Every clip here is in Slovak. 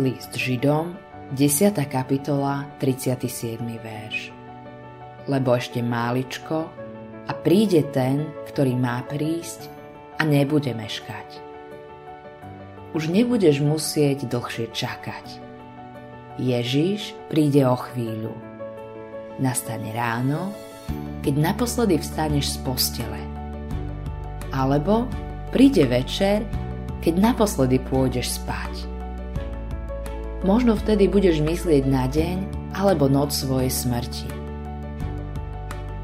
List Židom, 10. kapitola, 37. verš. Lebo ešte máličko a príde ten, ktorý má prísť a nebude meškať. Už nebudeš musieť dlhšie čakať. Ježiš príde o chvíľu. Nastane ráno, keď naposledy vstaneš z postele. Alebo príde večer, keď naposledy pôjdeš spať. Možno vtedy budeš myslieť na deň alebo noc svojej smrti.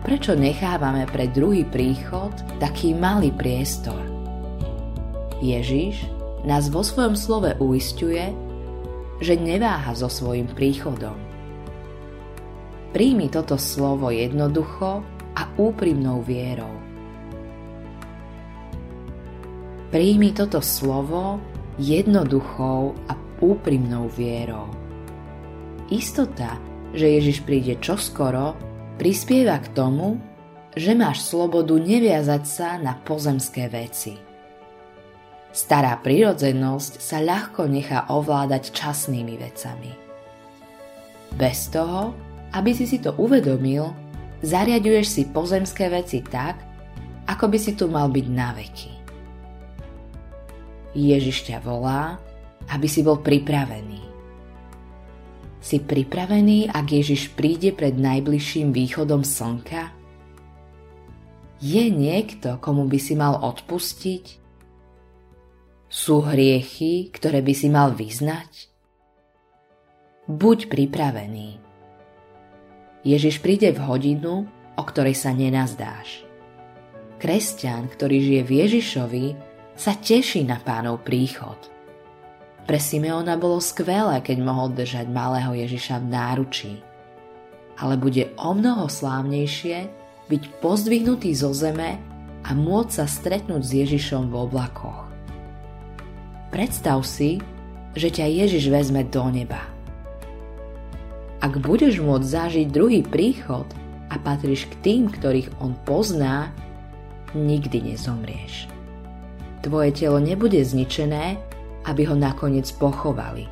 Prečo nechávame pre druhý príchod taký malý priestor? Ježiš nás vo svojom slove uistuje, že neváha so svojim príchodom. Príjmi toto slovo jednoducho a úprimnou vierou. Príjmi toto slovo jednoduchou a úprimnou vierou. Istota, že Ježiš príde čoskoro, prispieva k tomu, že máš slobodu neviazať sa na pozemské veci. Stará prirodzenosť sa ľahko nechá ovládať časnými vecami. Bez toho, aby si si to uvedomil, zariaduješ si pozemské veci tak, ako by si tu mal byť na veky. Ježiš ťa volá, aby si bol pripravený. Si pripravený, ak Ježiš príde pred najbližším východom slnka? Je niekto, komu by si mal odpustiť? Sú hriechy, ktoré by si mal vyznať? Buď pripravený. Ježiš príde v hodinu, o ktorej sa nenazdáš. Kresťan, ktorý žije v Ježišovi, sa teší na pánov príchod – pre Simeona bolo skvelé, keď mohol držať malého Ježiša v náručí. Ale bude o mnoho slávnejšie byť pozdvihnutý zo zeme a môcť sa stretnúť s Ježišom v oblakoch. Predstav si, že ťa Ježiš vezme do neba. Ak budeš môcť zažiť druhý príchod a patríš k tým, ktorých on pozná, nikdy nezomrieš. Tvoje telo nebude zničené aby ho nakoniec pochovali.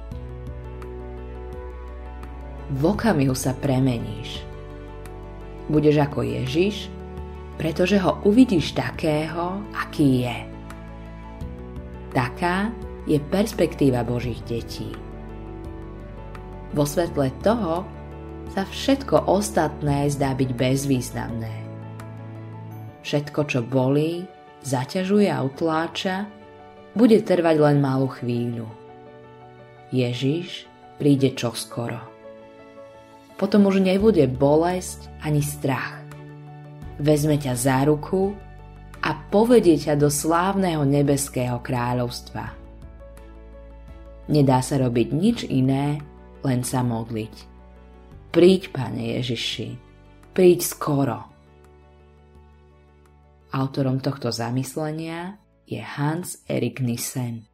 V okamihu sa premeníš. Budeš ako Ježiš, pretože ho uvidíš takého, aký je. Taká je perspektíva Božích detí. Vo svetle toho sa všetko ostatné zdá byť bezvýznamné. Všetko, čo bolí, zaťažuje a utláča, bude trvať len malú chvíľu. Ježiš príde čoskoro. Potom už nebude bolesť ani strach. Vezme ťa za ruku a povedie ťa do slávneho nebeského kráľovstva. Nedá sa robiť nič iné, len sa modliť. Príď, Pane Ježiši, príď skoro. Autorom tohto zamyslenia je Hans Erik Nissen.